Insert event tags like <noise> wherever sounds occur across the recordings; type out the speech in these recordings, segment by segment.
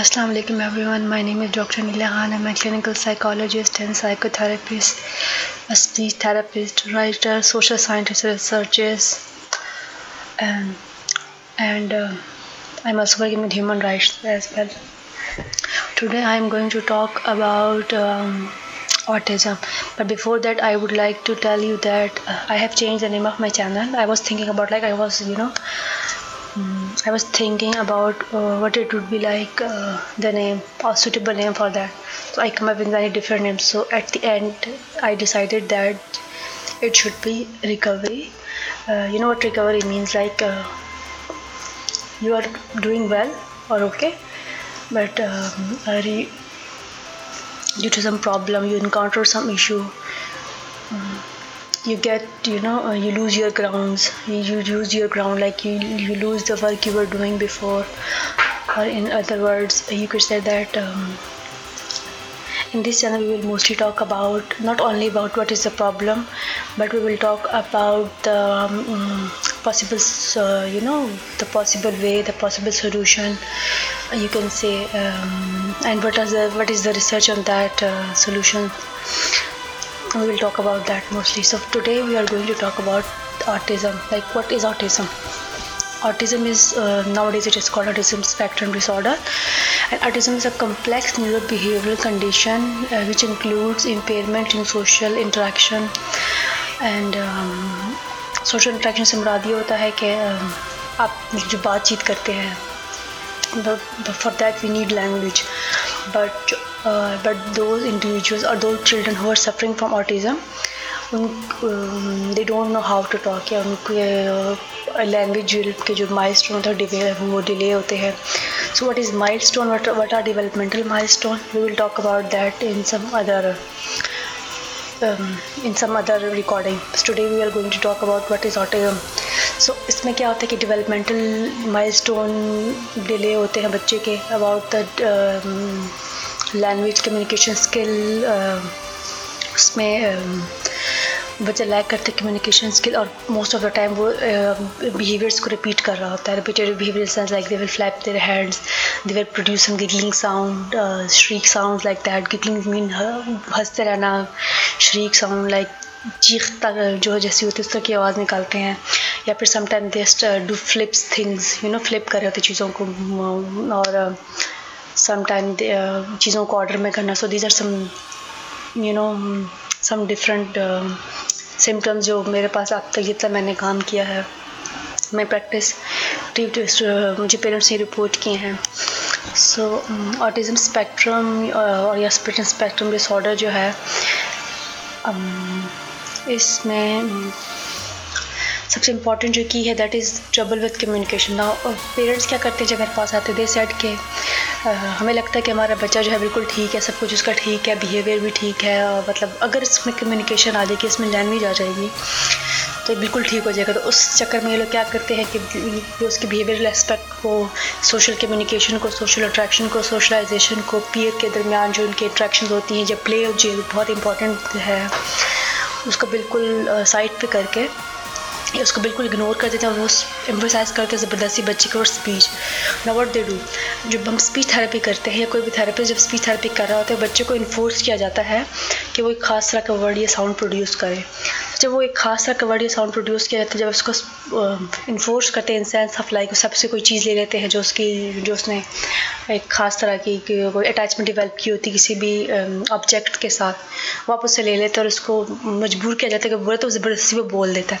Assalamu alaikum everyone. My name is Dr. Nila Khan. I'm a clinical psychologist and psychotherapist, a speech therapist, writer, social scientist, researcher, and, and uh, I'm also working with human rights as well. Today I'm going to talk about um, autism. But before that, I would like to tell you that uh, I have changed the name of my channel. I was thinking about like I was, you know, I was thinking about uh, what it would be like uh, the name a suitable name for that. So I come up with many different names. So at the end I decided that it should be recovery. Uh, you know what recovery means? Like uh, you are doing well or okay but um, re- due to some problem you encounter some issue you get you know uh, you lose your grounds. You lose your ground like you you lose the work you were doing before. Or in other words you could say that um, in this channel we will mostly talk about not only about what is the problem but we will talk about the um, possible uh, you know the possible way the possible solution you can say um, and what is the what is the research on that uh, solution we will talk about that mostly so today we are going to talk about autism like what is autism autism is uh, nowadays it is called autism spectrum disorder and autism is a complex neurobehavioral condition uh, which includes impairment in social interaction and um, social interaction से मुराद ये होता है कि um, आप जो बातचीत करते हैं for that we need language but but दो इंडिविजुअल्स और दो children who are suffering from autism उन they don't know how to talk या उनके लैंग्वेज के जो माइल स्टोन होते हैं वो डिले होते हैं. So what is milestone what are developmental milestone we will talk about that in some other in some other recording today we are going to talk about what is autism so इसमें क्या होता है कि developmental mile stone delay होते हैं बच्चे के about that language communication skill उसमें uh, बच्चा लैक करते कम्युनिकेशन स्किल और मोस्ट ऑफ़ द टाइम वो बिहेवियर्स uh, को रिपीट कर रहा होता है। Repeated behaviour sense like they will flap their hands they will produce some giggling sound shriek sound like that giggling mean हँसते रहना श्रीक साउंड लाइक चीख तक जो जैसी होती है उस तरह की आवाज़ निकालते हैं। या फिर sometime they do flips things you know flip कर रहे होते चीज़ों को और समटाइम चीज़ों को ऑर्डर में करना। So these are some you know some different symptoms जो मेरे पास अब तक जितना मैंने काम किया है। मैं प्रैक्टिस मुझे पेरेंट्स ने रिपोर्ट किए हैं। सो ऑटिज़म स्पेक्ट्रम और या स्पेक्ट्रम डिसऑर्डर जो है um, इसमें सबसे इंपॉर्टेंट जो की है that is trouble with communication ना पेरेंट्स क्या करते हैं जब मेरे पास आते दे सेट के हमें लगता है कि हमारा बच्चा जो है बिल्कुल ठीक है, सब कुछ उसका ठीक है बिहेवियर भी ठीक है और मतलब अगर इसमें कम्युनिकेशन आ जाएगी इसमें लैंग्वेज आ जाएगी तो बिल्कुल ठीक हो जाएगा। तो उस चक्कर में ये लोग क्या करते हैं कि उसके बिहेवियरल एस्पेक्ट को सोशल कम्युनिकेशन को सोशल अट्रैक्शन को सोशलाइजेशन को पीयर के दरमियान जो उनकी अट्रैक्शन होती हैं, जब प्ले जो बहुत इंपॉर्टेंट है, उसको बिल्कुल साइड पे करके या उसको बिल्कुल इग्नोर कर देते हैं वो एम्फोसाइज करते हैं ज़बरदस्ती बच्चे को और स्पीच ना वट दे डू जब हम स्पीच थेरेपी करते हैं या कोई भी थेरेपिस्ट जब स्पीच थेरेपी कर रहा होता है, बच्चे को इन्फोर्स किया जाता है कि वो एक ख़ास तरह का वर्ड या साउंड प्रोड्यूस करे. जब वो एक खास तरह का वर्ड या साउंड प्रोड्यूस किया जाता है, जब उसको इन्फोर्स करते हैं इन सेंस ऑफ़ लाइक सबसे कोई चीज़ ले लेते हैं जो उसकी, जो उसने एक ख़ास तरह की कोई अटैचमेंट डिवेल्प की होती किसी भी ऑब्जेक्ट के साथ, वो आप उससे ले लेते हैं और उसको मजबूर किया जाता है कि बोले तो ज़बरदस्ती वो बोल देता है.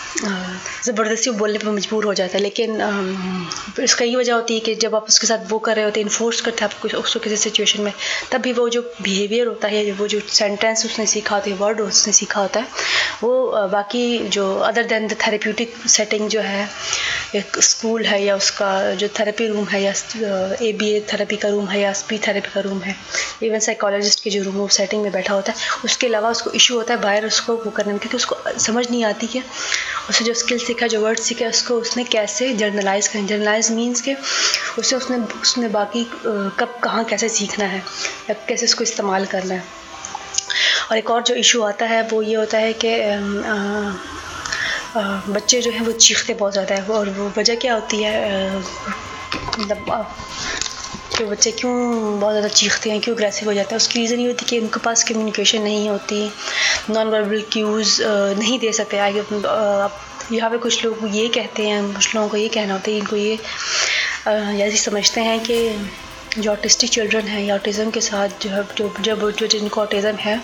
ज़बरदस्ती बोलने पर मजबूर हो जाता है, लेकिन इसका ये वजह होती है कि जब आप उसके साथ वो कर रहे होते हैं इन्फोर्स करते हैं आप उसको किसी सिचुएशन में, तब भी वो जो बिहेवियर होता है, वो जो सेंटेंस उसने सीखा होता है वर्ड उसने सीखा होता है, वो बाकी जो other than the therapeutic setting जो है, एक स्कूल है या उसका जो थेरेपी रूम है या ए बी ए थेरेपी का रूम है या स्पी थेरेपी का रूम है इवन साइकोलॉजिस्ट के जो रूम वो सेटिंग में बैठा होता है, उसके अलावा उसको इशू होता है, बाहर उसको वो करने में, क्योंकि उसको समझ नहीं आती है उसने जो स्किल सीखा, जो वर्ड सीखा, उसको उसने कैसे जर्नलाइज करें? जर्नलाइज मीन्स के उसे उसने उसने बाकी कब, कहाँ कैसे सीखना है? या कैसे उसको इस्तेमाल करना है? और एक और जो इशू आता है, वो ये होता है कि बच्चे जो हैं वो चीखते बहुत ज़्यादा है। और वो वजह क्या होती है? मतलब कि बच्चे क्यों बहुत ज़्यादा चीखते हैं, क्यों अग्रेसिव हो जाते हैं? उसकी रीज़न ये होती है कि उनके पास कम्युनिकेशन नहीं होती नॉन वर्बल क्यूज़ नहीं दे सकते। आगे आप, यहाँ पे कुछ लोग ये कहते हैं, कुछ लोगों को ये कहना होता है, इनको ये जैसे समझते हैं कि जो ऑटिस्टिक चिल्ड्रन हैं या ऑटिज़म के साथ जो है, जो, जब जो जिनको ऑटिज़म है,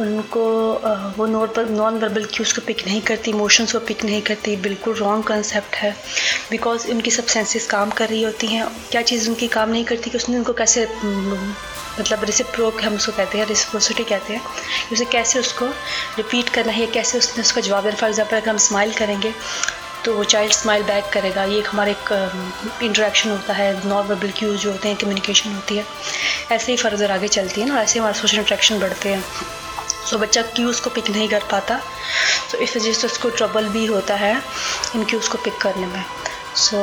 उनको वो नॉन वर्बल क्यूज़ को पिक नहीं करती इमोशंस को पिक नहीं करती, बिल्कुल रॉन्ग कंसेप्ट है बिकॉज़ उनकी सब सेंसेस काम कर रही होती हैं। क्या चीज़ उनकी काम नहीं करती कि उसने उनको कैसे मतलब रिसिप्रोक हम उसको कहते हैं रिसिप्रोसिटी कहते हैं उसे कैसे उसको रिपीट करना है कैसे उसने उसका जवाब देना फॉर एग्ज़ाम्पल अगर हम स्माइल करेंगे तो वो चाइल्ड स्माइल बैक करेगा। ये एक हमारा एक इंटरेक्शन होता है नॉन वर्बल क्यूज जो होते हैं कम्युनिकेशन होती है। ऐसे ही फर्दर आगे चलती है ना, ऐसे हमारे सोशल इंट्रैक्शन बढ़ते हैं। सो बच्चा क्यूज़ को पिक नहीं कर पाता? तो इस वजह से उसको ट्रबल भी होता है इन क्यूज़ को पिक करने में। सो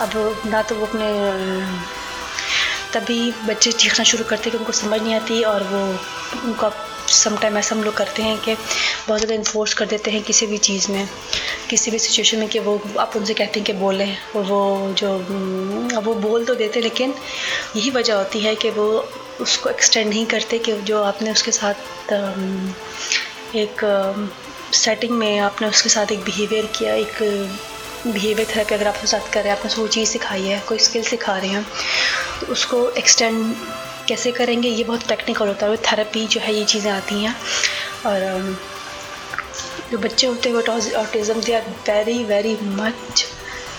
अब ना तो वो अपने तभी बच्चे चीखना शुरू करते कि उनको समझ नहीं आती और वो उनका समटाइम ऐसा हम लोग करते हैं कि बहुत ज़्यादा इन्फोर्स कर देते हैं किसी भी चीज़ में, किसी भी सिचुएशन में कि वो आप उनसे कहते हैं कि बोलें वो जो वो बोल तो देते लेकिन यही वजह होती है कि वो उसको एक्सटेंड नहीं करते कि जो आपने उसके साथ एक सेटिंग में आपने उसके साथ एक बिहेवियर किया, एक बिहेवियर थेरेपी अगर आपके साथ कर रहे हैं, आपने कोई चीज़ सिखाई है, कोई स्किल सिखा रहे हैं तो उसको एक्सटेंड कैसे करेंगे ये बहुत टेक्निकल होता है। थेरेपी जो है ये चीज़ें आती हैं। और जो बच्चे होते हैं वो autism they are very very much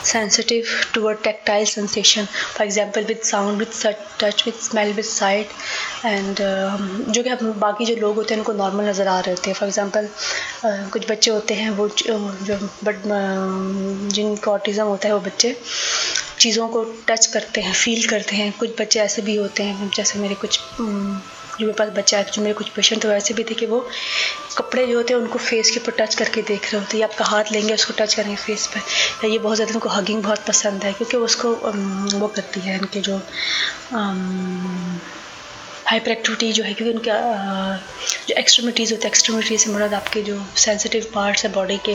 sensitive toward tactile sensation. For example with sound with touch with smell with sight. And uh, जो कि बाकी जो लोग होते हैं उनको नॉर्मल नज़र आ रहे होते हैं। फॉर एग्ज़ाम्पल कुछ बच्चे होते हैं वो जो बट जिनको ऑटिज़म होता है वो बच्चे चीज़ों को टच करते हैं फील करते हैं। कुछ बच्चे ऐसे भी होते हैं, जैसे मेरे कुछ जो मेरे पास बच्चा है, जो मेरे कुछ पेशेंट तो वैसे भी थे कि वो कपड़े जो होते हैं, उनको फेस के ऊपर टच करके देख रहे होते हैं। आपका हाथ लेंगे, उसको टच करेंगे फेस पर या ये बहुत ज़्यादा उनको हगिंग बहुत पसंद है, क्योंकि उसको वो करती है उनके जो हाइपर एक्टिविटी जो है, क्योंकि उनका जो एक्सट्रीमिटीज़ होती है एक्सट्रीमिटीज से मुराद आपके जो सेंसिटिव पार्ट्स है बॉडी के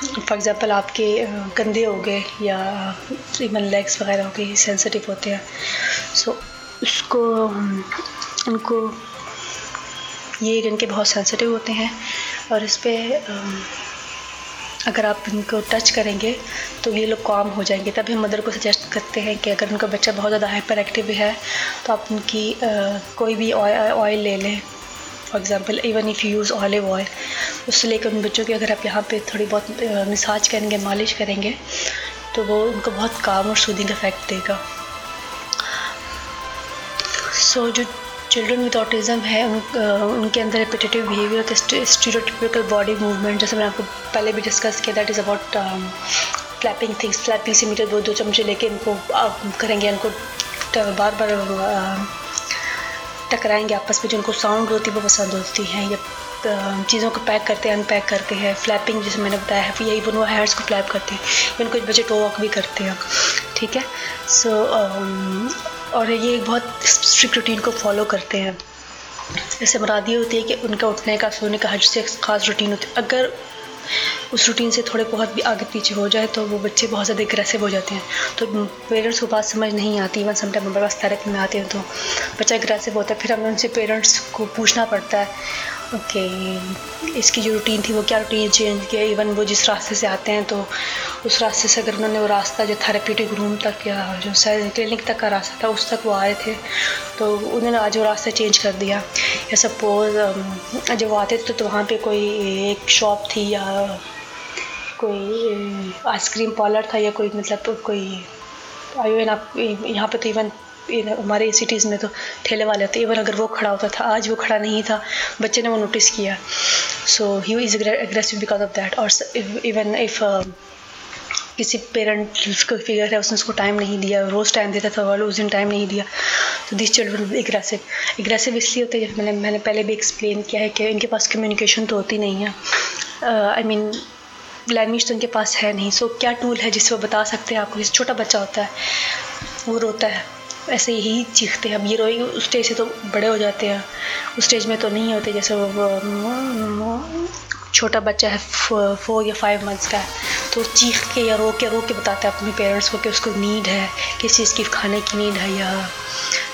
फॉर एग्ज़ाम्पल आपके कंधे हो गए या इवन लेग्स वगैरह हो गए सेंसिटिव होते हैं। सो so, उसको उनको ये इनके बहुत सेंसिटिव होते हैं। और इस पर अगर आप इनको टच करेंगे तो ये लोग काम हो जाएँगे। तभी हम मदर को सजेस्ट करते हैं कि अगर उनका बच्चा बहुत ज़्यादा हाइपर एक्टिव है तो आप उनकी आ, कोई भी ऑयल ले लें। For example even if you use olive oil उससे लेकर उन बच्चों की अगर आप यहाँ पे थोड़ी बहुत मिसाज करेंगे मालिश करेंगे तो वो उनको बहुत काम और सूदिंग इफ़ेक्ट देगा। सो so, जो चिल्ड्रन विद ऑटिज़म है उन, उनके अंदर repetitive behaviour stereotypical body movement जैसे मैंने आपको पहले भी डिस्कस किया that is about flapping things flapping से मीटर दो दो चमचे लेके इनको करेंगे इनको बार बार टकराएँगे आपस में जिनको साउंड होती है वो पसंद होती हैं। या चीज़ों को पैक करते हैं अनपैक करते हैं। फ्लैपिंग जैसे मैंने बताया है यही वो हेयर्स को फ्लैप करते हैं। इवन कुछ बच्चे टो वॉक भी करते हैं। ठीक है? सो so, और ये एक बहुत स्ट्रिक्ट रूटीन को फॉलो करते हैं। जैसे मराद ये होती है कि उनका उठने का सोने का हज से ख़ास रूटीन होती है। अगर उस रूटीन से थोड़े बहुत भी आगे पीछे हो जाए तो वो बच्चे बहुत ज़्यादा एग्रेसिव हो जाते हैं। तो पेरेंट्स को बात समझ नहीं आती इवन समटाइम हमारे पास थेरेपी में आते हैं तो बच्चा एग्रेसिव होता है फिर हमें उनसे पेरेंट्स को पूछना पड़ता है ओके इसकी जो रूटीन थी वो क्या रूटीन चेंज किया? इवन वो जिस रास्ते से आते हैं तो उस रास्ते से अगर उन्होंने वो रास्ता जो थेरेपीटिक रूम तक या जो क्लिनिक तक का रास्ता था उस तक वो आए थे तो उन्होंने आज वो रास्ता चेंज कर दिया। या सपोज़ जब वो आते थे तो, तो वहाँ पे कोई एक शॉप थी या कोई आइसक्रीम पार्लर था या कोई मतलब कोई आई आप यहाँ पे तो इवन हमारे सिटीज़ में तो ठेले वाले होते इवन अगर वो खड़ा होता था, आज वो खड़ा नहीं था, बच्चे ने वो नोटिस किया। So he is aggressive because of that और इवन इफ़ किसी पेरेंट को फिगर है, उसने उसको टाइम नहीं दिया, रोज़ टाइम देता था, वालों उस दिन टाइम नहीं दिया। तो दिस चिल्ड्रन एग्रेसिव एग्रेसिव इसलिए होते हैं, मैंने मैंने पहले भी एक्सप्लेन किया है कि इनके पास कम्युनिकेशन तो होती नहीं है। आई मीन लैंग्वेज तो उनके पास है नहीं। सो क्या टूल है जिससे वो बता सकते हैं आपको? जैसे छोटा बच्चा होता है, वो रोता है। ऐसे ही चीखते हैं। अब ये रोएँगे, उस स्टेज से तो बड़े हो जाते हैं। उस स्टेज में तो नहीं होते, जैसे वो छोटा बच्चा है फोर या फाइव मंथ्स का तो चीख के या रो के रो के बताता है अपने पेरेंट्स को कि उसको नीड है, किस चीज़ की, खाने की नीड है या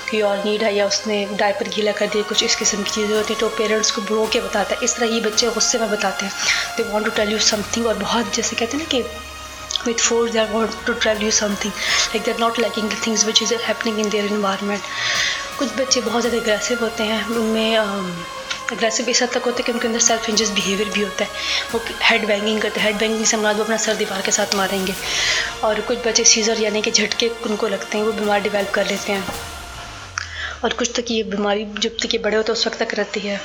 कोई और नीड है या उसने डायपर गीला कर दिया, कुछ इस किस्म की चीज़ें होती हैं तो पेरेंट्स को रो के बताता है? इस तरह ही बच्चे गुस्से में बताते हैं। They want to tell you something और बहुत जैसे कहते हैं ना कि with force they want to tell you something. Like they're not liking the things which is happening in their environment. कुछ बच्चे बहुत ज़्यादा एग्रेसिव होते हैं, उनमें अग्रेसिव इस हद तक होता है कि उनके अंदर सेल्फ इंजस बिहेवियर भी होता है। वो हेड बैंगिंग करते हैं हेड बैंगिंग से मराद वो अपना सर दीवार के साथ मारेंगे। और कुछ बच्चे सीज़र यानी कि झटके उनको लगते हैं, वो बीमार डिवेल्प कर लेते हैं। और कुछ तक ये बीमारी जब तक ये बड़े होते उस वक्त तक रहती है।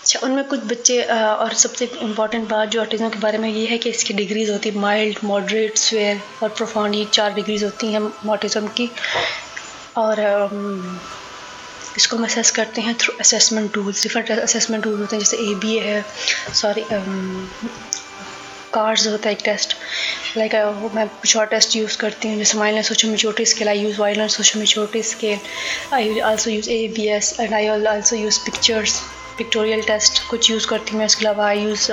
अच्छा उनमें कुछ बच्चे और सबसे इंपॉर्टेंट बात जो ऑटिज़म के बारे में ये है कि इसकी डिग्रीज़ होती है माइल्ड मॉडरेट स्वेयर और प्रोफाउंड ये चार डिग्रीज़ होती हैं ऑटिज़म की। और इसको हम असेस करते हैं through assessment tools different assessment tool होते हैं, जैसे ए बी ए है सॉरी कार्ड्स होता है, एक टेस्ट लाइक मैं शॉर्ट टेस्ट यूज़ करती हूँ, जैसे Miler social maturity scale I use Wyler social maturity scale I also use A B S and I also use pictures pictorial test कुछ use करती हूँ मैं इसके अलावा आई यूज़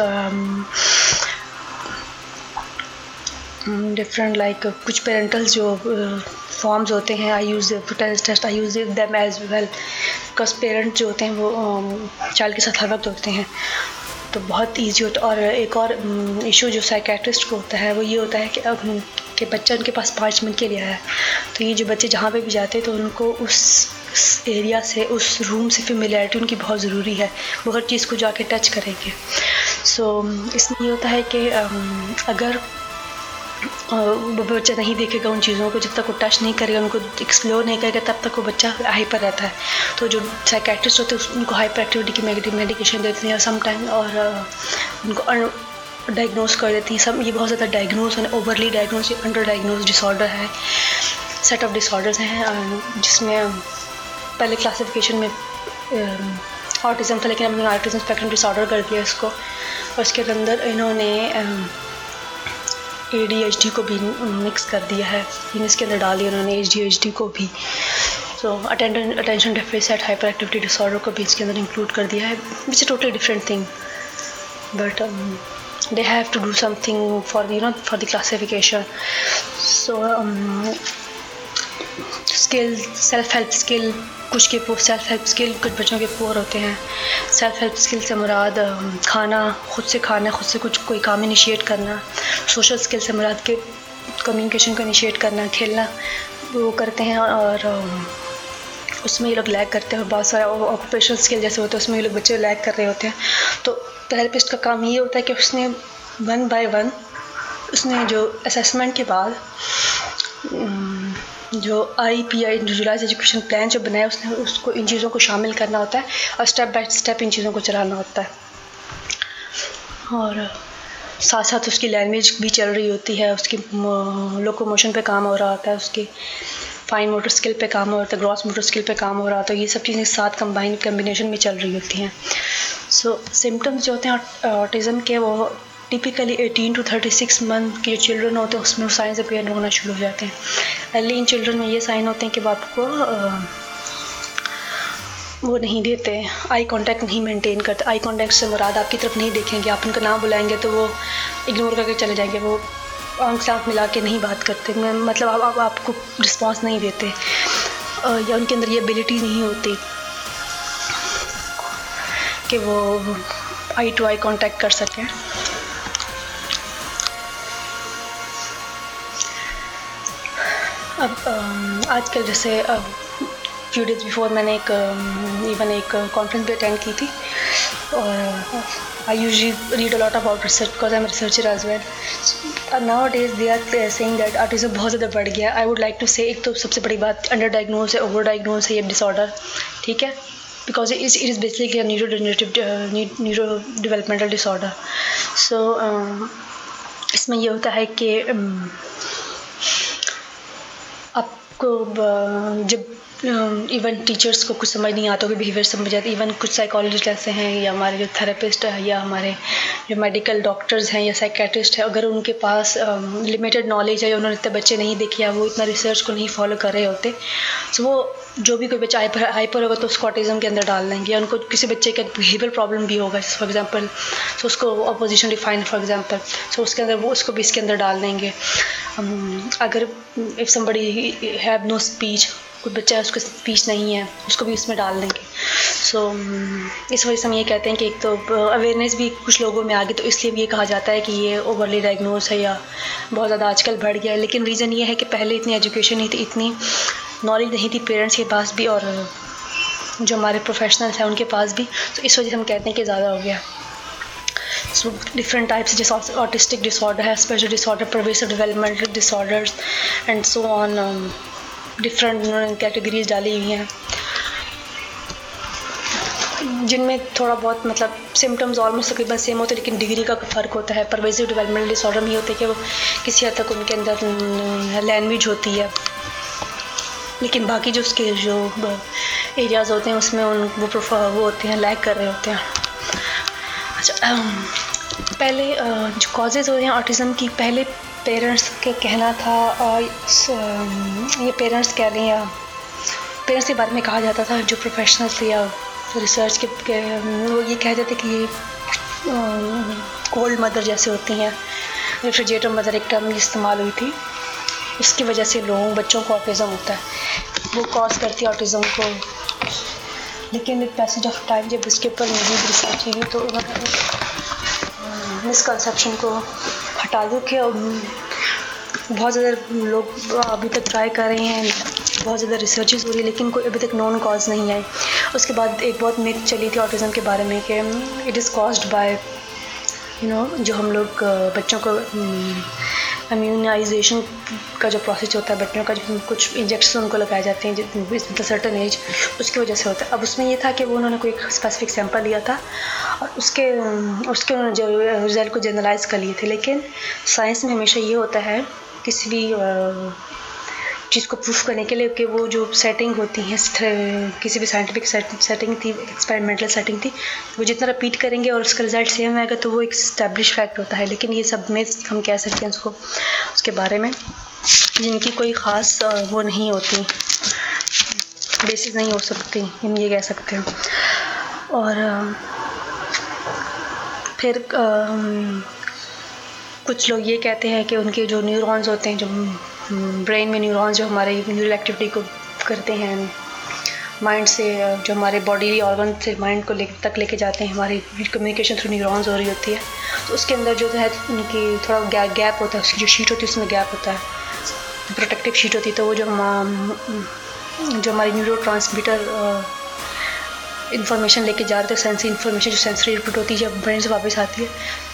डिफरेंट लाइक कुछ पेरेंटल्स जो फॉर्म्स होते हैं I use test I use them as well because parent जो होते हैं वो चाइल्ड के साथ हर वक्त होते हैं. तो बहुत ईजी होता और एक और इशू जो साइकेट्रिस्ट को होता है वो ये होता है कि अब कि बच्चा उनके पास पाँच मिनट के लिए आया तो ये जो बच्चे जहाँ पे भी जाते हैं तो उनको उस एरिया से उस रूम से फेमिलरिटी उनकी बहुत ज़रूरी है। वो हर चीज़ को जाके टच करेंगे। सो so, इसमें ये होता है कि अगर बच्चा नहीं देखेगा उन चीज़ों को, जब तक वो टच नहीं करेगा, उनको एक्सप्लोर नहीं करेगा, तब तक वो बच्चा हाइपर रहता है। तो जो साइकेट्रिस्ट होते हैं उनको हाइपर एक्टिविटी की मेडिकेशन देते हैं समटाइम और उनको डायग्नोज कर देती हैं। सब, ये बहुत ज़्यादा डायग्नोज है overly diagnose under diagnose disorder है। सेट ऑफ़ डिसऑर्डर्स हैं जिसमें पहले क्लासिफिकेशन में ऑटिज़म था, लेकिन अब ऑटिज़म स्पेक्ट्रम डिसऑर्डर कर दिया इसको। और उसके अंदर इन्होंने ए डी एच डी को भी मिक्स कर दिया है। इसके अंदर डाल दिया उन्होंने एच डी को भी। So attention deficit hyper activity disorder को भी इसके अंदर इंक्लूड कर दिया है। Which a totally different thing but they have to do something for you know for the classification so um, self help skill कुछ के पोर सेल्फ हेल्प स्किल कुछ बच्चों के पोर होते हैं। सेल्फ हेल्प स्किल से मुराद खाना खुद से खाना खुद से कुछ कोई काम इनिशिएट करना। सोशल स्किल से मुराद के कम्युनिकेशन को इनिशिएट करना खेलना वो करते हैं और उसमें ये लोग लैग करते हैं। और बहुत सारे ऑक्यूपेशनल स्किल जैसे होते हैं उसमें ये लोग बच्चे लैग कर रहे होते हैं। तो थेरेपिस्ट का काम ये होता है कि उसने वन बाय वन उसने जो असेसमेंट के बाद जो I P I individualize education plan जो बनाया उसने उसको इन चीज़ों को शामिल करना होता है और स्टेप बाय स्टेप इन चीज़ों को चलाना होता है। और साथ साथ उसकी लैंग्वेज भी चल रही होती है उसकी लोकोमोशन पे काम हो रहा होता है उसकी फाइन मोटर स्किल पे काम हो रहा था ग्रॉस मोटर स्किल पे काम हो रहा था ये सब चीज़ें साथ कंबाइन कम्बिनेशन में चल रही होती हैं। सो so, सिम्टम्स जो होते हैं ऑटिज़म के वो टिपिकली 18 टू 36 मंथ के जो चिल्ड्रन होते हैं उसमें वो साइंस अपेयर होना शुरू हो जाते हैं। अर्ली इन चिल्ड्रन में ये साइन होते हैं कि बाप को वो नहीं देते आई कांटेक्ट नहीं मेंटेन करते। आई कांटेक्ट से मुराद आपकी तरफ़ नहीं देखेंगे आप उनका नाम बुलाएँगे तो वो इग्नोर करके चले जाएँगे वो आँख से साफ़ मिला के नहीं बात करते। मतलब आप, आप आपको रिस्पॉन्स नहीं देते या उनके अंदर ये एबिलिटी नहीं होती कि वो आई टू आई कांटेक्ट कर सकें। अब आजकल जैसे अब फ्यू डेज़ बिफोर मैंने एक इवन एक कॉन्फ्रेंस भी अटेंड की थी और I usually read a lot about research because I am researcher as well nowadays they are saying that autism बहुत ज़्यादा बढ़ गया आई वुड लाइक टू से एक तो सबसे बड़ी बात अंडर डायग्नोज है ओवर डायग्नोज है? ये डिसऑर्डर ठीक है because it is basically neuro generative neuro developmental disorder so इसमें यह होता है कि um, आपको जब इवन टीचर्स को कुछ समझ नहीं आता कि बिहेवियर समझ आता इवन कुछ साइकोलॉजिस्ट ऐसे हैं, या हमारे जो थेरेपिस्ट है, या हमारे जो मेडिकल डॉक्टर्स हैं, या साइकेट्रिस्ट हैं, अगर उनके पास लिमिटेड नॉलेज है, या उन्होंने इतने बच्चे नहीं देखे, या वो इतना रिसर्च को नहीं फॉलो कर रहे होते तो वो जो भी कोई बच्चा हाइपर हाइपर होगा तो उसको ऑटिज़म के अंदर डाल देंगे या उनको किसी बच्चे का बिहेवियर प्रॉब्लम भी होगा फॉर एग्जांपल सो उसको opposition define for example so उसके अंदर वो उसको भी इसके अंदर डाल देंगे। अगर if somebody have no speech कोई बच्चा है उसको स्पीच नहीं है उसको भी इसमें डाल देंगे। सो so, इस वजह से हम ये कहते हैं कि एक तो अवेयरनेस भी कुछ लोगों में आ गई तो इसलिए भी ये कहा जाता है कि ये ओवरली डायग्नोज है या बहुत ज़्यादा आजकल बढ़ गया है। लेकिन रीज़न ये है कि पहले इतनी एजुकेशन नहीं थी इतनी नॉलेज नहीं थी पेरेंट्स के पास भी और जो हमारे प्रोफेशनल्स हैं उनके पास भी। तो इस वजह से हम कहते हैं कि ज़्यादा हो गया। सो डिफरेंट टाइप्स जैसे ऑटिस्टिक डिसऑर्डर है special disorder pervasive developmental disorders and so on different उन्होंने कैटेगरीज डाली हुई हैं। जिनमें थोड़ा बहुत मतलब सिम्टम्स ऑलमोस्ट तकरीबन सेम होते हैं लेकिन डिग्री का फ़र्क होता है। परवेजिव डेवलपमेंटल डिसऑर्डर में ये होता है कि वो किसी हद तक उनके अंदर लैंग्वेज होती है। लेकिन बाकी जो उसके जो एरियाज़ होते हैं उसमें उन वो प्रोफा वो होते हैं लैक कर रहे होते हैं। अच्छा पहले जो कॉजेज़ होते हैं ऑटिज़म की पहले पेरेंट्स के कहना था और ये पेरेंट्स कह रहे हैं पेरेंट्स के बारे में कहा जाता था जो प्रोफेशनल्स या रिसर्च के, वो ये कहते थे कि ये कोल्ड मदर जैसे होती हैं रेफ्रिजरेटर मदर एक टर्म इस्तेमाल हुई थी। इसकी वजह से लोगों, बच्चों को ऑटिज़म होता है। वो कॉज करती है ऑटिज़म को। लेकिन पैसेज ऑफ़ टाइम जब इसके ऊपर मजीद रिसर्च हुई तो उन्होंने मिसकनसप्शन को हटा दो कि बहुत ज़्यादा लोग अभी तक ट्राई कर रहे हैं, बहुत ज़्यादा रिसर्चेज हो रही है, लेकिन कोई अभी तक नॉन कॉज नहीं आई उसके बाद एक बहुत मिथ चली थी ऑटिज़म के बारे में कि it is caused by you know जो हम लोग, बच्चों को इम्यूनाइजेशन का जो प्रोसेस होता है, बच्चों का जो कुछ इंजेक्शन उनको लगाए जाते हैं मतलब सर्टन एज उसकी वजह से होता है। अब उसमें ये था कि वो उन्होंने कोई स्पेसिफिक सैंपल लिया था और उसके उसके उन्होंने जो रिज़ल्ट को जनरलाइज कर लिए थे। लेकिन साइंस में हमेशा ये होता है किसी भी चीज़ को प्रूफ करने के लिए कि वो जो सेटिंग होती है किसी भी साइंटिफिक सेटिंग थी एक्सपेरिमेंटल सेटिंग थी, वो जितना रिपीट करेंगे और उसका रिज़ल्ट सेम आएगा तो वो एक स्टैब्लिश फैक्ट होता है। लेकिन ये सब में हम कह सकते हैं उसको, उसके बारे में, जिनकी कोई ख़ास वो नहीं होती। बेसिस नहीं हो सकती, हम ये कह सकते हैं। और फिर कुछ लोग ये कहते हैं कि उनके जो न्यूरॉन्स होते हैं, जो ब्रेन में न्यूरॉन्स जो हमारे न्यूरल एक्टिविटी को करते हैं माइंड से जो हमारे बॉडी ऑर्गन से माइंड को ले, तक लेके जाते हैं, हमारी कम्युनिकेशन थ्रू न्यूरॉन्स हो रही होती है तो उसके अंदर जो है, उनकी थोड़ा गैप गैप होता है, उसकी जो शीट होती है, उसमें गैप होता है प्रोटेक्टिव शीट होती है तो वो जो हम जो हमारी न्यूरो ट्रांसमीटर इन्फॉर्मेशन लेके जा रहे थे सेंसरी इन्फॉर्मेशन जो सेंसरी इनपुट होती है, जब ब्रेन से वापस आती है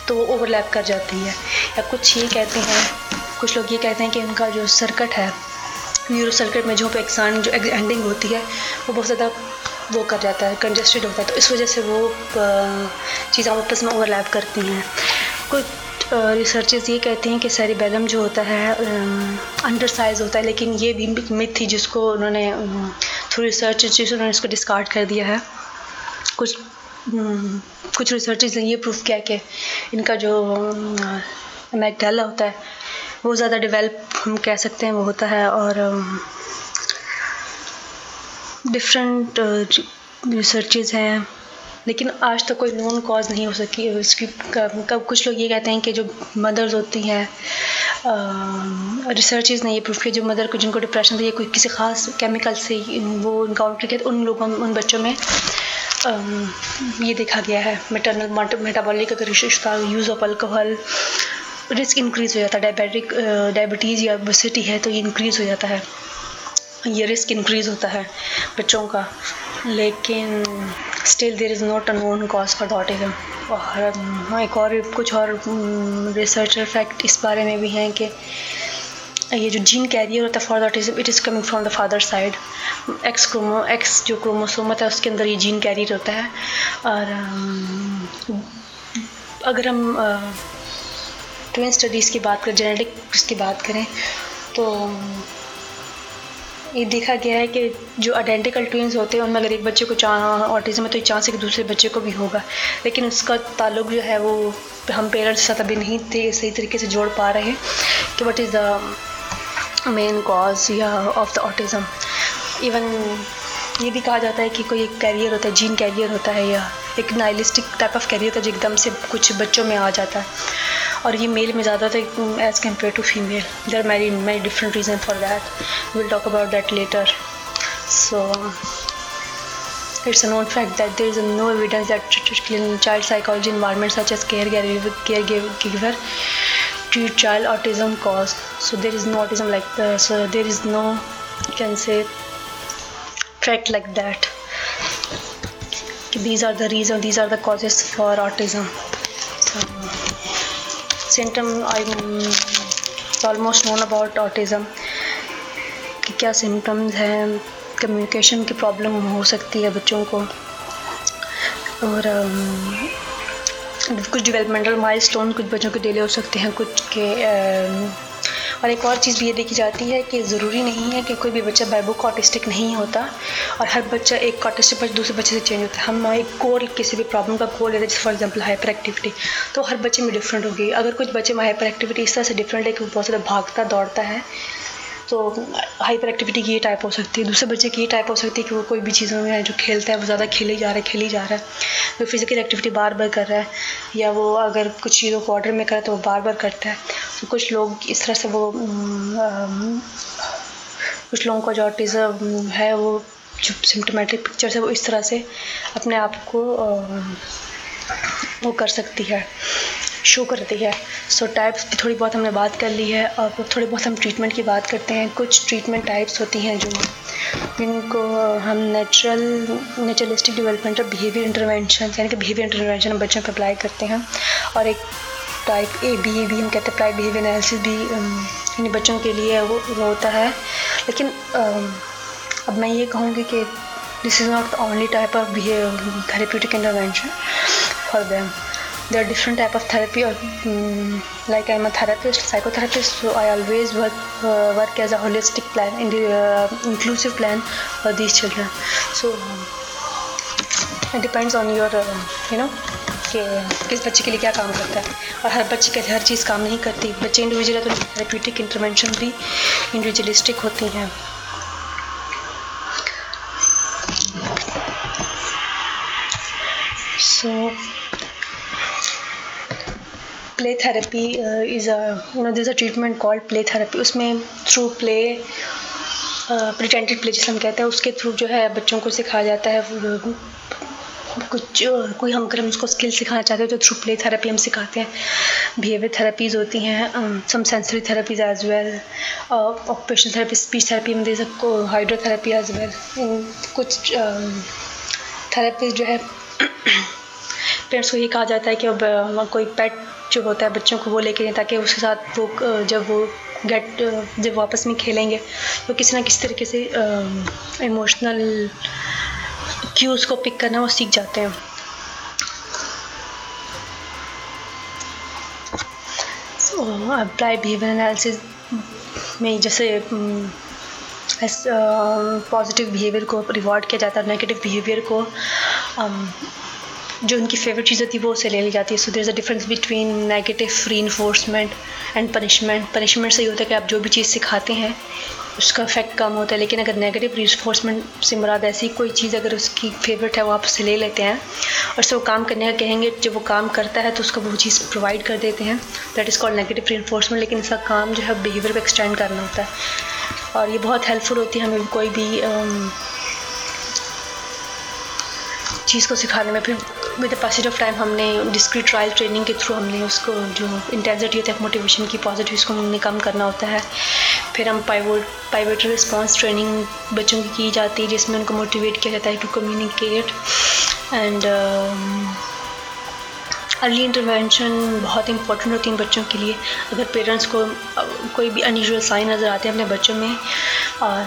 तो वो ओवरलैप कर जाती है। या कुछ ये कहते हैं कुछ लोग ये कहते हैं कि उनका जो सर्कट है न्यूरो सर्कट में जो पे एक्सान जो एंडिंग होती है, वो बहुत ज़्यादा वो कर जाता है कंजस्टेड होता है। तो इस वजह से वो चीज़ें आपस में ओवरलैप करती हैं। कुछ रिसर्चेस ये कहते हैं कि सेरिबेलम जो होता है अंडर साइज़ होता है, लेकिन ये भी मिथ थी जिसको उन्होंने थ्रू रिसर्च जिसको उन्होंने इसको डिस्कार्ड कर दिया है। कुछ कुछ रिसर्चेस ने ये प्रूफ किया कि इनका जो मैगडेला होता है वो ज़्यादा डेवलप हम कह सकते हैं वो होता है और डिफरेंट रिसर्चेज हैं। लेकिन आज तक कोई नोन कॉज नहीं हो सकी। उसकी कब कुछ लोग ये कहते हैं कि जो मदर्स होती हैं रिसर्चेज ने ये प्रूफ किया जो मदर को जिनको डिप्रेशन था ये कोई किसी ख़ास केमिकल से वो इनकाउंटर किया उन लोगों उन बच्चों में आ, ये देखा गया है। मेटरनल मेटाबॉलिक अगर use of alcohol risk increase हो जाता है डायबिटिक डायबिटीज़ या ओबेसिटी है तो ये इंक्रीज़ हो जाता है। ये रिस्क इंक्रीज़ होता है बच्चों का। लेकिन still there is not a known cause for autism और एक और कुछ और रिसर्चर फैक्ट इस बारे में भी हैं कि ये जो जीन कैरियर होता है for autism it is coming from the father side X chromo X जो क्रोमोसोम होता है, उसके अंदर ये जीन कैरियर होता है। और अगर हम ट्विन स्टडीज़ की बात करें जेनेटिक्स की बात करें तो ये देखा गया है कि जो आइडेंटिकल ट्विंस होते हैं, उनमें अगर एक बच्चे को ऑटिज़म है तो चांस है कि दूसरे बच्चे को भी होगा। लेकिन उसका ताल्लुक जो है, वो हम पेरेंट्स के साथ अभी नहीं थे, सही तरीके से जोड़ पा रहे हैं कि what is the main cause या ऑफ़ द ऑटिज़म इवन ये भी कहा जाता है कि कोई एक कैरियर होता है जीन कैरियर होता है, या एक नाइलिस्टिक टाइप ऑफ़ कैरियर होता है, जो एकदम से कुछ बच्चों में आ जाता है। और ये मेल में ज़्यादा था as compare to female there are many many different reason for that will talk about that later so it's a known fact that there is no evidence that child psychology environment such as care care caregiver to child autism cause so there is no autism like so there is no can say tract like that कि these are the reason these are the causes for autism symptom I almost known about autism कि क्या symptoms हैं communication की problem हो सकती है बच्चों को, और कुछ डेवलपमेंटल माइलस्टोन कुछ बच्चों के डेले हो सकते हैं, कुछ के और एक और चीज़ भी ये देखी जाती है कि ज़रूरी नहीं है कि कोई भी बच्चा बाय बुक ऑटिस्टिक नहीं होता और हर बच्चा एक ऑटिस्टिक बच्चा दूसरे बच्चे से चेंज होता है। हम एक गोल किसी भी प्रॉब्लम का गोल लेते हैं फॉर एग्ज़ाम्पल हाइपर एक्टिविटी तो हर बच्चे में डिफरेंट होगी। अगर कुछ बच्चे में हाइपर एक्टिविटी इस तरह से डिफरेंट है कि वो बहुत ज़्यादा भागता, दौड़ता है तो हाइपर एक्टिविटी की ये टाइप हो सकती है। दूसरे बच्चे की ये टाइप हो सकती है कि वो कोई भी चीज़ों में जो खेलता है, वो ज़्यादा खेले जा रहा है, खेली जा रहा है। वो फ़िज़िकल एक्टिविटी बार बार कर रहा है या वो अगर कुछ चीज़ों को ऑर्डर में करे तो वो बार बार करता है। तो कुछ लोग इस तरह से वो कुछ लोगों का जो ऑटिज़म है वो जो सिम्टोमेटिक पिक्चर है वो इस तरह से अपने आप को वो कर सकती है। शो करती है। सो टाइप्स की थोड़ी बहुत हमने बात कर ली है। और थोड़ी बहुत हम ट्रीटमेंट की बात करते हैं। कुछ ट्रीटमेंट टाइप्स होती हैं जो जिनको हम natural naturalistic developmental behaviour intervention यानी कि बिहेवियर इंटरवेंशन हम बच्चों पर अप्लाई करते हैं। और एक टाइप ए बी ए हम कहते हैं अप्लाई बिहेवियर एनालिसिस भी इन बच्चों के लिए वो होता है। लेकिन अब मैं ये कहूँगी कि this is not the only type of therapeutic intervention for them there are different type of therapy or um, like i'm a therapist psychotherapist so i always work uh, work as a holistic plan in the uh, inclusive plan for these children so um, it depends on your uh, you know कि किस बच्चे के लिए क्या काम करता है और हर बच्चे के हर चीज़ काम नहीं करती बच्चे इंडिविजुअल तो थेरेप्यूटिक इंटरवेंशन भी इंडिविजुअलिस्टिक होती हैं play therapy is a you know this a treatment called play therapy उसमें थ्रू प्ले प्रिटेंटेड प्ले जिसे हम कहते हैं, उसके थ्रू जो है बच्चों को सिखाया जाता है कुछ कोई हम अगर हम उसको स्किल सिखाना चाहते हैं तो थ्रू प्ले थेरेपी हम सिखाते हैं। बिहेवियर थेरेपीज़ होती हैं some sensory therapies as well occupational therapy speech therapy हम दे सकते हाइड्रोथेरेपी एज वेल कुछ थेरेपी जो है <coughs> पेरेंट्स को ये कहा जाता है कि अब कोई पेट जो होता है बच्चों को वो लेके जाए ताकि उसके साथ वो जब वो गेट जब वापस में खेलेंगे तो किसी ना किसी तरीके से इमोशनल क्यूज़ को पिक करना वो सीख जाते हैं। अप्लाई बिहेवियर एनालिसिस में जैसे पॉजिटिव बिहेवियर को रिवॉर्ड किया जाता है नेगेटिव बिहेवियर को जो उनकी फेवरेट चीज़ होती है वो उसे ले ली जाती है। So there is a difference between negative reinforcement and punishment punishment से ये होता है कि आप जो भी चीज़ सिखाते हैं, उसका इफ़ेक्ट कम होता है। लेकिन अगर नेगेटिव रीफोर्समेंट से मुराद ऐसी कोई चीज़ अगर उसकी फेवरेट है, वो आप उसे ले लेते हैं। और उससे वो काम करने का कहेंगे, जब वो काम करता है तो उसको वो चीज़ प्रोवाइड कर देते हैं। That is called negative reinforcement लेकिन इसका काम जो है बिहेवियर को एक्सटेंड करना होता है। और ये बहुत हेल्पफुल होती है हमें कोई भी चीज़ को सिखाने में। फिर with the passage of time हमने डिस्क्रीट ट्रायल ट्रेनिंग के थ्रू हमने उसको जो इंटेंसिटी होती है मोटिवेशन की पॉजिटिव उसको हमने कम करना होता है। फिर हम पाइवोट पाइवेट रिस्पॉन्स ट्रेनिंग बच्चों की की जाती है, जिसमें उनको मोटिवेट किया जाता है to communicate and early intervention बहुत इंपॉर्टेंट होती है बच्चों के लिए। अगर पेरेंट्स को कोई भी अनयूजल साइन नज़र आते हैं अपने बच्चों में, और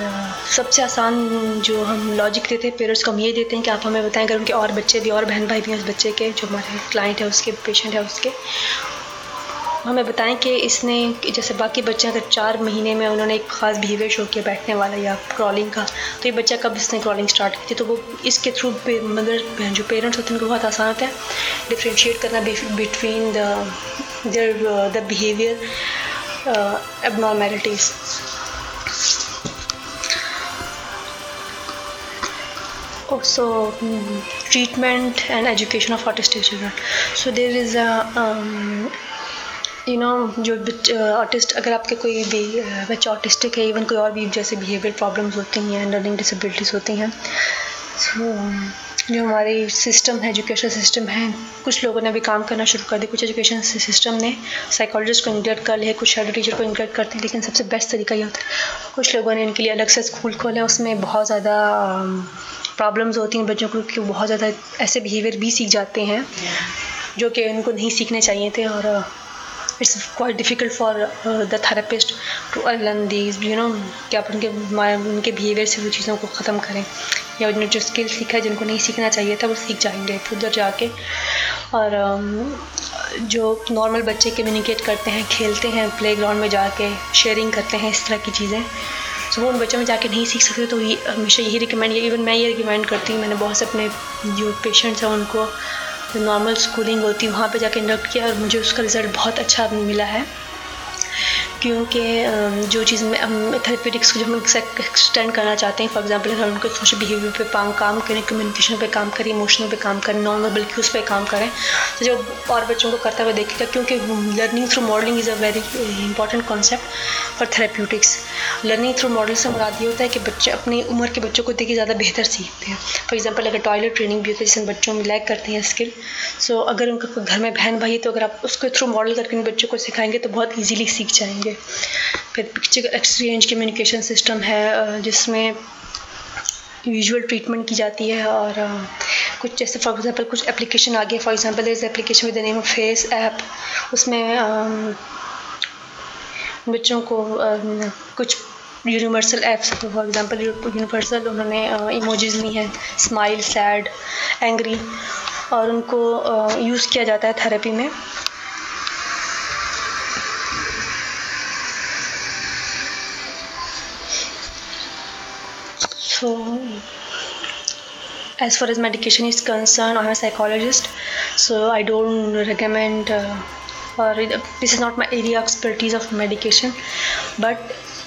सबसे आसान जो हम लॉजिक देते हैं पेरेंट्स को हम ये देते हैं कि आप हमें बताएँ, अगर उनके और बच्चे भी, और बहन भाई भी हैं उस बच्चे के, जो हमारे क्लाइंट है, उसके पेशेंट है, उसके हमें बताएँ कि इसने जैसे बाकी बच्चे अगर चार महीने में उन्होंने एक ख़ास बिहेवियर शो किया बैठने वाला या क्रॉलिंग का तो ये बच्चा कब इसने क्रॉलिंग स्टार्ट की थी? तो वो इसके थ्रू मदर जो पेरेंट्स होते हैं उनको बहुत आसान होता है डिफ्रेंशिएट करना between the the behaviour abnormalities also um, treatment and education of autistic children. So there is a um, you know जो ऑटिस्ट अगर आपके कोई भी बच्चा ऑटिस्टिक है इवन कोई और भी जैसे बिहेवियर प्रॉब्लम्स होती हैं लर्निंग डिसेबिलिटीज़ होती हैं सो जो हमारी सिस्टम है एजुकेशन सिस्टम है, कुछ लोगों ने अभी काम करना शुरू कर दिया, कुछ एजुकेशन सिस्टम ने साइकोलॉजिस्ट को इंक्लूड कर लिया, कुछ शेडो टीचर को इंक्लूड करते हैं, लेकिन सबसे बेस्ट तरीका ये होता है, कुछ लोगों ने इनके लिए अलग से स्कूल खोले, उसमें बहुत ज़्यादा प्रॉब्लम्स होती हैं बच्चों को, कि बहुत ज़्यादा ऐसे बिहेवियर भी सीख जाते हैं, जो कि उनको नहीं सीखने चाहिए थे और it's quite difficult for the therapist to learn these you know कि आप उनके उनके बिहेवियर से वो चीज़ों को ख़त्म करें। या उन्होंने जो स्किल सीखा है जिनको नहीं सीखना चाहिए था वो सीख जाएँगे उधर जाके। और um, जो नॉर्मल बच्चे कम्युनिकेट करते हैं खेलते हैं प्ले ग्राउंड में जाके शेयरिंग करते हैं इस तरह की चीज़ें सो वो उन बच्चों में जाके नहीं सीख सकते तो ये हमेशा यही रिकमेंड इवन मैं ये रिकमेंड करती हूँ मैंने बहुत से अपने जो पेशेंट्स हैं उनको नॉर्मल स्कूलिंग होती है वहाँ पर जाकर इंडक्ट किया और मुझे उसका रिज़ल्ट बहुत अच्छा मिला है। क्योंकि जो चीज़ में थेरेपेटिक्स को जब हम एक्सटेंड करना चाहते हैं फॉर एग्जांपल अगर उनको सोशल बिहेवियर पे काम करें कम्युनिकेशन पे काम करें इमोशनल पे काम करें नॉन वर्बल क्यूज़ पे काम करें तो जब और बच्चों को करता हुआ देखेगा, क्योंकि learning through modelling is a very important concept for therapeutics learning through model से मुराद ये होता है कि बच्चे, अपनी उम्र के बच्चों को देख ज़्यादा बेहतर सीखते हैं। फॉर एग्ज़ाम्पल अगर टॉयलेट ट्रेनिंग भी होती है जिसमें बच्चों में लैक करते हैं स्किल सो अगर उनका घर में बहन भाई है तो अगर आप उसके थ्रू मॉडल करके बच्चों को सिखाएँगे तो बहुत ईजिली सीख जाएँगे। फिर पिक्चर एक्सचेंज कम्युनिकेशन सिस्टम है जिसमें विजुअल ट्रीटमेंट की जाती है और कुछ जैसे फॉर एग्जांपल कुछ एप्लीकेशन आ गए। फॉर एग्जांपल इस application with name of face app उसमें बच्चों को कुछ universal apps for example universal उन्होंने इमोजीज ली हैं स्माइल सैड एंग्री और उनको यूज़ किया जाता है थेरेपी में। As far as medication is concerned, I'm a psychologist, so I don't recommend. Uh, or this is not my area of expertise of medication, but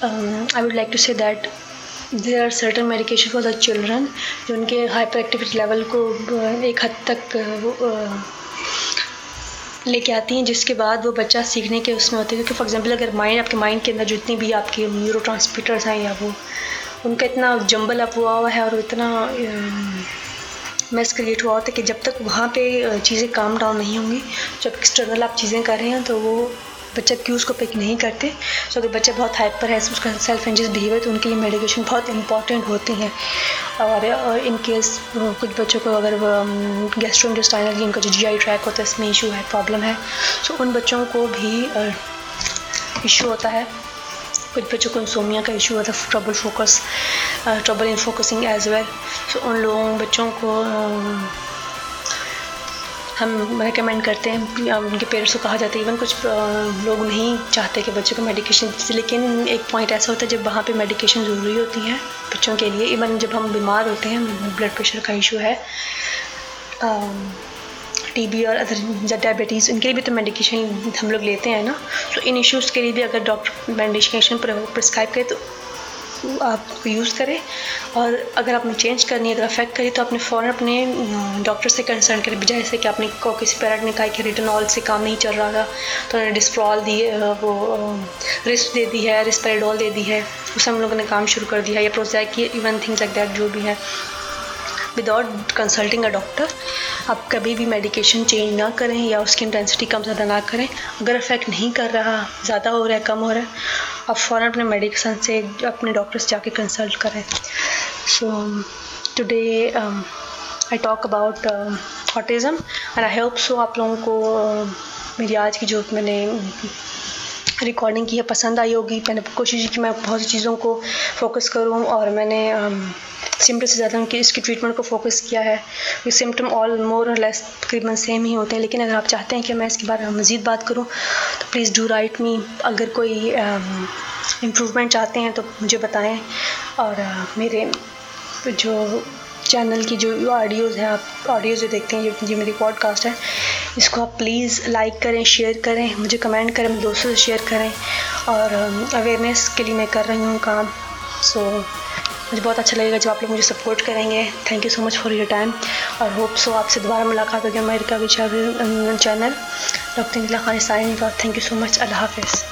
um, I would like to say that there are certain medication for the children जो उनके hyper activity level को एक हद तक लेके आती हैं जिसके बाद वो बच्चा सीखने के उसमें होते हैं क्योंकि फॉर एग्जांपल अगर माइंड आपके माइंड के अंदर जितनी भी आपकी न्यूरो ट्रांसमीटर्स हैं या वो उनका इतना जंबल अप हुआ हुआ है और इतना मैस क्रिएट हुआ होता है कि जब तक वहाँ पे चीज़ें काम डाउन नहीं होंगी, जब एक्सटर्नल आप चीज़ें कर रहे हैं तो वो बच्चा क्यूज़ को पिक नहीं करते? सो अगर बच्चा बहुत हाइपर है उसका सेल्फ इंजस बिहेवियर तो उनके लिए मेडिकेशन बहुत इंपॉर्टेंट होती है। और इन केस कुछ बच्चों को अगर गैस्ट्रो इंडस्टाइनल उनका जो जी आई ट्रैक होता है, इसमें इशू है प्रॉब्लम है सो उन बच्चों को भी इशू होता है। कुछ बच्चों को इंसोमिया का इशू होता है trouble focus trouble in focusing as well so उन लोगों, बच्चों को हम रिकमेंड करते हैं उनके पेरेंट्स को कहा जाता है इवन कुछ लोग नहीं चाहते कि बच्चों को मेडिकेशन लेकिन एक पॉइंट ऐसा होता है, जब वहाँ पे मेडिकेशन ज़रूरी होती है, बच्चों के लिए इवन जब हम बीमार होते हैं ब्लड प्रेशर का इशू है टीबी और अदर डायबिटीज़ इनके लिए भी तो मेडिकेशन हम लोग लेते हैं ना। तो इन इश्यूज़ के लिए भी अगर डॉक्टर मेडिकेशन प्रिस्क्राइब करे तो आप यूज़ करें। और अगर आपने चेंज करनी है, अगर अफेक्ट करी तो आपने फ़ौर अपने डॉक्टर से कंसर्न करें, बजाय से कि आपने को किसी पैरेंट ने कहा कि रिटनॉल से काम नहीं चल रहा था तो उन्होंने डिस्प्रॉल दी वो रिस्क दे दी है रिस्पेरिडोल दे दी है उससे हम लोगों ने काम शुरू कर दिया या प्रोजेक्ट की इवन थिंग्स लाइक दैट जो भी है। विदाउट कंसल्टिंग अ डॉक्टर आप कभी भी मेडिकेशन चेंज ना करें या उसकी इंटेंसिटी कम ज़्यादा ना करें अगर इफ़ेक्ट नहीं कर रहा ज़्यादा हो रहा है कम हो रहा है आप फ़ौर अपने मेडिकेशन से अपने डॉक्टर से जाके कंसल्ट करें। So today I talk about autism and I hope so आप लोगों को uh, मेरी आज की जो मैंने रिकॉर्डिंग की है पसंद आई होगी। मैंने कोशिश की मैं बहुत सी चीज़ों को फोकस करूँ और मैंने um, सिम्टम से ज़्यादा उनकी इसकी ट्रीटमेंट को फोकस किया है। सिम्टम ऑल मोर और लेस तकरीबन सेम ही होते हैं। लेकिन अगर आप चाहते हैं कि मैं इसके बारे में मज़ीद बात करूँ तो प्लीज़ डू राइट मी अगर कोई इम्प्रूवमेंट चाहते हैं तो मुझे बताएँ। और uh, मेरे जो चैनल की जो ऑडियोज़ हैं आप ऑडियोज़ जो देखते हैं ये ये मेरी पॉडकास्ट है इसको आप प्लीज़ लाइक करें शेयर करें। मुझे कमेंट करें दोस्तों से शेयर करें। और अवेयरनेस के लिए मैं कर रही हूँ काम। सो so, मुझे बहुत अच्छा लगेगा जब आप लोग मुझे सपोर्ट करेंगे। Thank you so much for your time और होप सो आपसे दोबारा मुलाकात होगी अमेरिका विचार channel. Doctor Khan sign thank you so much अल्लाह हाफिज़।